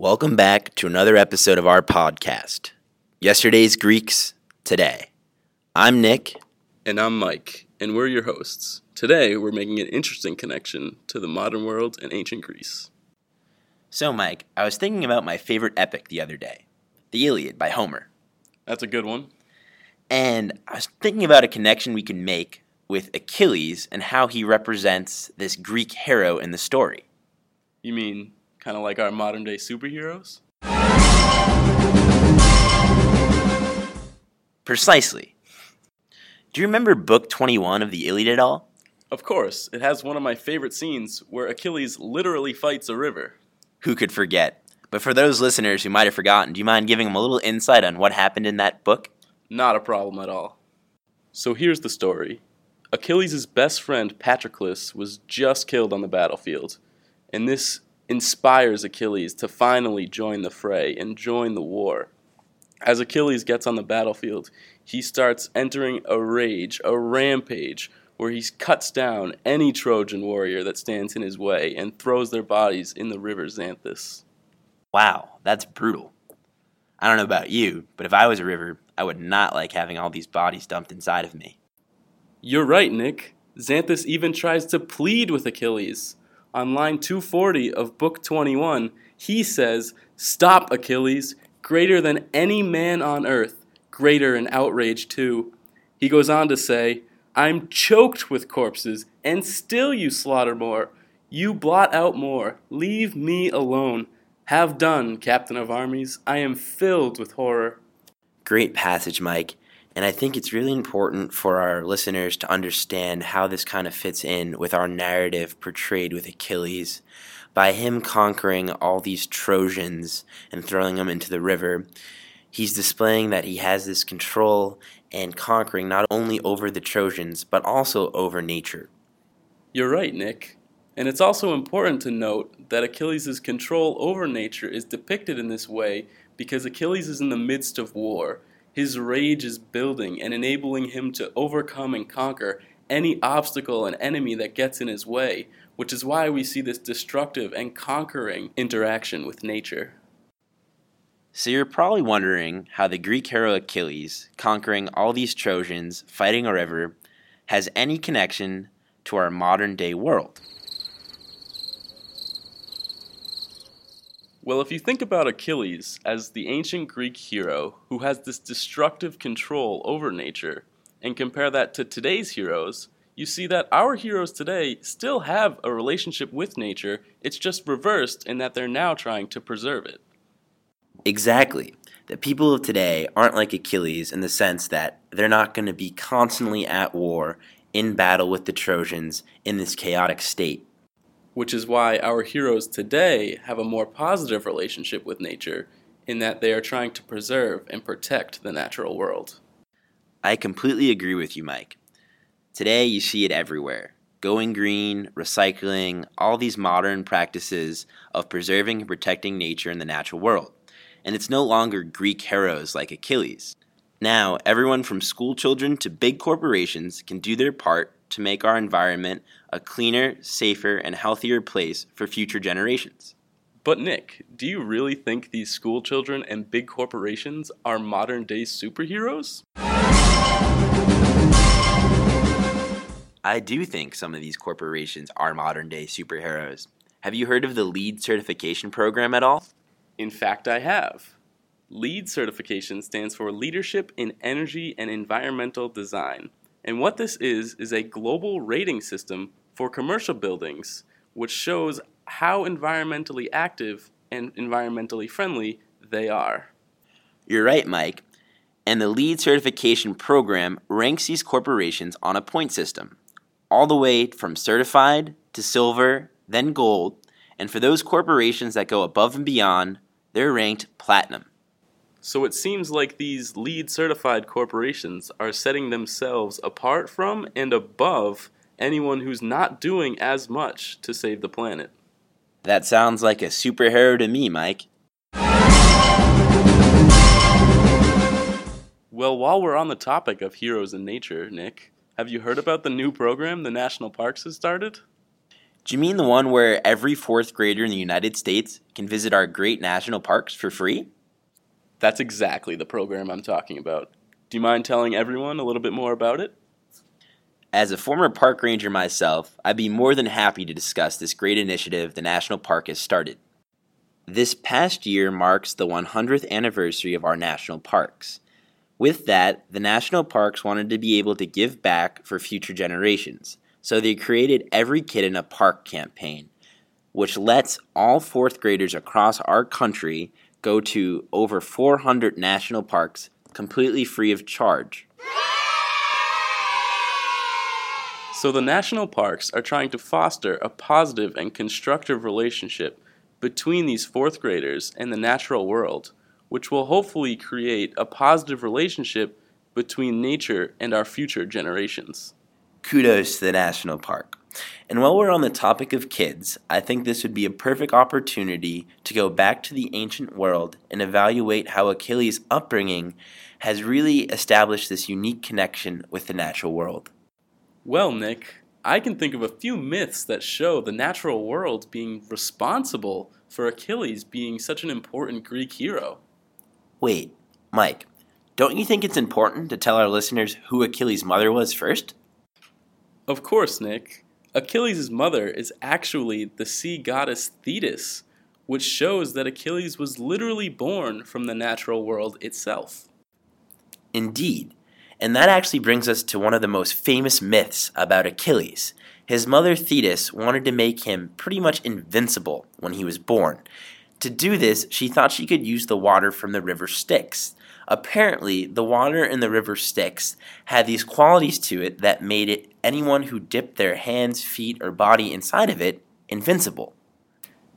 Welcome back to another episode of our podcast. Yesterday's Greeks, today. I'm Nick. And I'm Mike, and we're your hosts. Today, we're making an interesting connection to the modern world and ancient Greece. So, Mike, I was thinking about my favorite epic the other day The Iliad by Homer. That's a good one. And I was thinking about a connection we can make with Achilles and how he represents this Greek hero in the story. You mean kind of like our modern day superheroes? Precisely. Do you remember book 21 of the Iliad at all? Of course, it has one of my favorite scenes where Achilles literally fights a river. Who could forget? But for those listeners who might have forgotten, do you mind giving them a little insight on what happened in that book? Not a problem at all. So here's the story Achilles' best friend Patroclus was just killed on the battlefield, and this inspires Achilles to finally join the fray and join the war. As Achilles gets on the battlefield, he starts entering a rage, a rampage, where he cuts down any Trojan warrior that stands in his way and throws their bodies in the river Xanthus. Wow, that's brutal. I don't know about you, but if I was a river, I would not like having all these bodies dumped inside of me. You're right, Nick. Xanthus even tries to plead with Achilles. On line 240 of Book 21, he says, Stop, Achilles, greater than any man on earth, greater in outrage too. He goes on to say, I'm choked with corpses, and still you slaughter more. You blot out more. Leave me alone. Have done, Captain of Armies. I am filled with horror. Great passage, Mike. And I think it's really important for our listeners to understand how this kind of fits in with our narrative portrayed with Achilles. By him conquering all these Trojans and throwing them into the river, he's displaying that he has this control and conquering not only over the Trojans, but also over nature. You're right, Nick. And it's also important to note that Achilles' control over nature is depicted in this way because Achilles is in the midst of war his rage is building and enabling him to overcome and conquer any obstacle and enemy that gets in his way, which is why we see this destructive and conquering interaction with nature. So you're probably wondering how the Greek hero Achilles, conquering all these Trojans, fighting a river, has any connection to our modern day world. Well, if you think about Achilles as the ancient Greek hero who has this destructive control over nature, and compare that to today's heroes, you see that our heroes today still have a relationship with nature, it's just reversed in that they're now trying to preserve it. Exactly. The people of today aren't like Achilles in the sense that they're not going to be constantly at war, in battle with the Trojans, in this chaotic state which is why our heroes today have a more positive relationship with nature in that they are trying to preserve and protect the natural world. I completely agree with you, Mike. Today you see it everywhere going green, recycling, all these modern practices of preserving and protecting nature and the natural world. And it's no longer Greek heroes like Achilles. Now, everyone from school children to big corporations can do their part to make our environment a cleaner, safer, and healthier place for future generations. But, Nick, do you really think these school children and big corporations are modern day superheroes? I do think some of these corporations are modern day superheroes. Have you heard of the LEED certification program at all? In fact, I have. LEED certification stands for Leadership in Energy and Environmental Design. And what this is, is a global rating system for commercial buildings, which shows how environmentally active and environmentally friendly they are. You're right, Mike. And the LEED certification program ranks these corporations on a point system, all the way from certified to silver, then gold. And for those corporations that go above and beyond, they're ranked platinum. So it seems like these LEED certified corporations are setting themselves apart from and above anyone who's not doing as much to save the planet. That sounds like a superhero to me, Mike. Well, while we're on the topic of heroes in nature, Nick, have you heard about the new program the National Parks has started? Do you mean the one where every fourth grader in the United States can visit our great national parks for free? That's exactly the program I'm talking about. Do you mind telling everyone a little bit more about it? As a former park ranger myself, I'd be more than happy to discuss this great initiative the National Park has started. This past year marks the 100th anniversary of our national parks. With that, the national parks wanted to be able to give back for future generations, so they created Every Kid in a Park campaign, which lets all fourth graders across our country go to over 400 national parks completely free of charge. So, the national parks are trying to foster a positive and constructive relationship between these fourth graders and the natural world, which will hopefully create a positive relationship between nature and our future generations. Kudos to the national park. And while we're on the topic of kids, I think this would be a perfect opportunity to go back to the ancient world and evaluate how Achilles' upbringing has really established this unique connection with the natural world. Well, Nick, I can think of a few myths that show the natural world being responsible for Achilles being such an important Greek hero. Wait, Mike, don't you think it's important to tell our listeners who Achilles' mother was first? Of course, Nick. Achilles' mother is actually the sea goddess Thetis, which shows that Achilles was literally born from the natural world itself. Indeed. And that actually brings us to one of the most famous myths about Achilles. His mother Thetis wanted to make him pretty much invincible when he was born. To do this, she thought she could use the water from the river Styx. Apparently, the water in the river Styx had these qualities to it that made it anyone who dipped their hands, feet, or body inside of it invincible.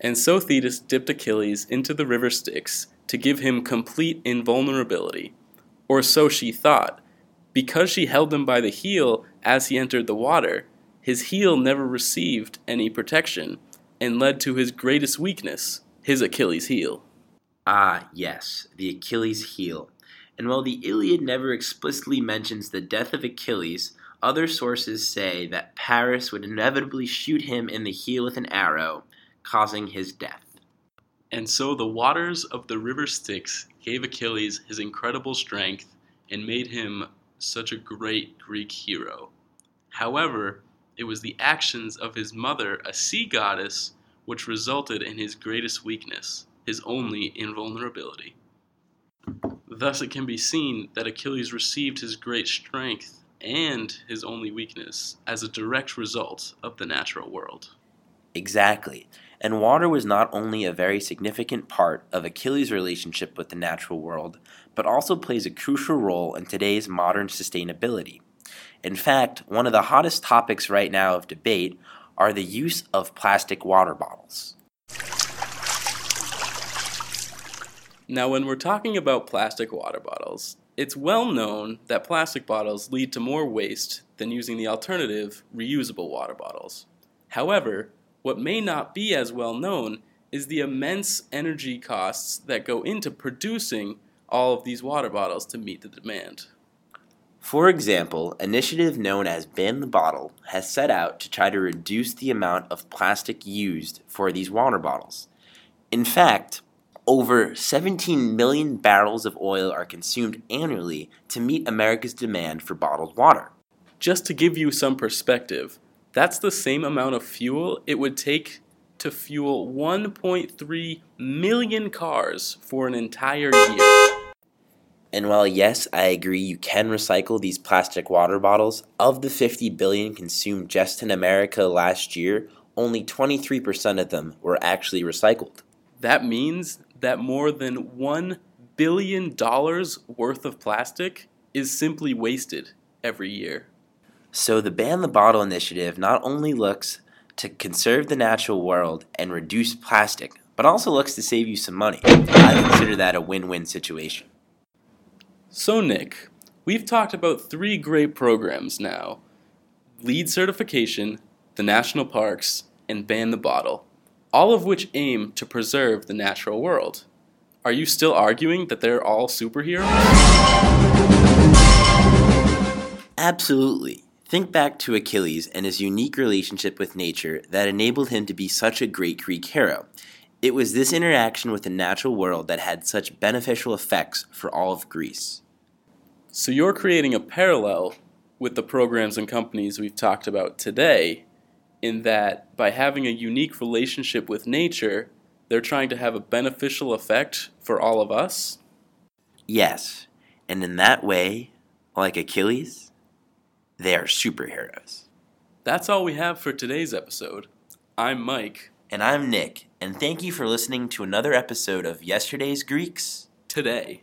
And so Thetis dipped Achilles into the river Styx to give him complete invulnerability. Or so she thought because she held him by the heel as he entered the water, his heel never received any protection and led to his greatest weakness, his Achilles heel. Ah, yes, the Achilles heel. And while the Iliad never explicitly mentions the death of Achilles, other sources say that Paris would inevitably shoot him in the heel with an arrow, causing his death. And so the waters of the river Styx gave Achilles his incredible strength and made him such a great Greek hero. However, it was the actions of his mother, a sea goddess, which resulted in his greatest weakness, his only invulnerability. Thus, it can be seen that Achilles received his great strength and his only weakness as a direct result of the natural world. Exactly. And water was not only a very significant part of Achilles' relationship with the natural world, but also plays a crucial role in today's modern sustainability. In fact, one of the hottest topics right now of debate are the use of plastic water bottles. Now, when we're talking about plastic water bottles, it's well known that plastic bottles lead to more waste than using the alternative, reusable water bottles. However, what may not be as well known is the immense energy costs that go into producing all of these water bottles to meet the demand. For example, initiative known as Ban the Bottle has set out to try to reduce the amount of plastic used for these water bottles. In fact, over 17 million barrels of oil are consumed annually to meet America's demand for bottled water. Just to give you some perspective, that's the same amount of fuel it would take to fuel 1.3 million cars for an entire year. And while yes, I agree you can recycle these plastic water bottles, of the 50 billion consumed just in America last year, only 23% of them were actually recycled. That means that more than $1 billion worth of plastic is simply wasted every year. So the Ban the Bottle initiative not only looks to conserve the natural world and reduce plastic, but also looks to save you some money. I consider that a win win situation. So, Nick, we've talked about three great programs now LEED certification, the national parks, and Ban the Bottle, all of which aim to preserve the natural world. Are you still arguing that they're all superheroes? Absolutely. Think back to Achilles and his unique relationship with nature that enabled him to be such a great Greek hero. It was this interaction with the natural world that had such beneficial effects for all of Greece. So you're creating a parallel with the programs and companies we've talked about today, in that by having a unique relationship with nature, they're trying to have a beneficial effect for all of us? Yes, and in that way, like Achilles, they are superheroes. That's all we have for today's episode. I'm Mike. And I'm Nick, and thank you for listening to another episode of Yesterday's Greeks Today.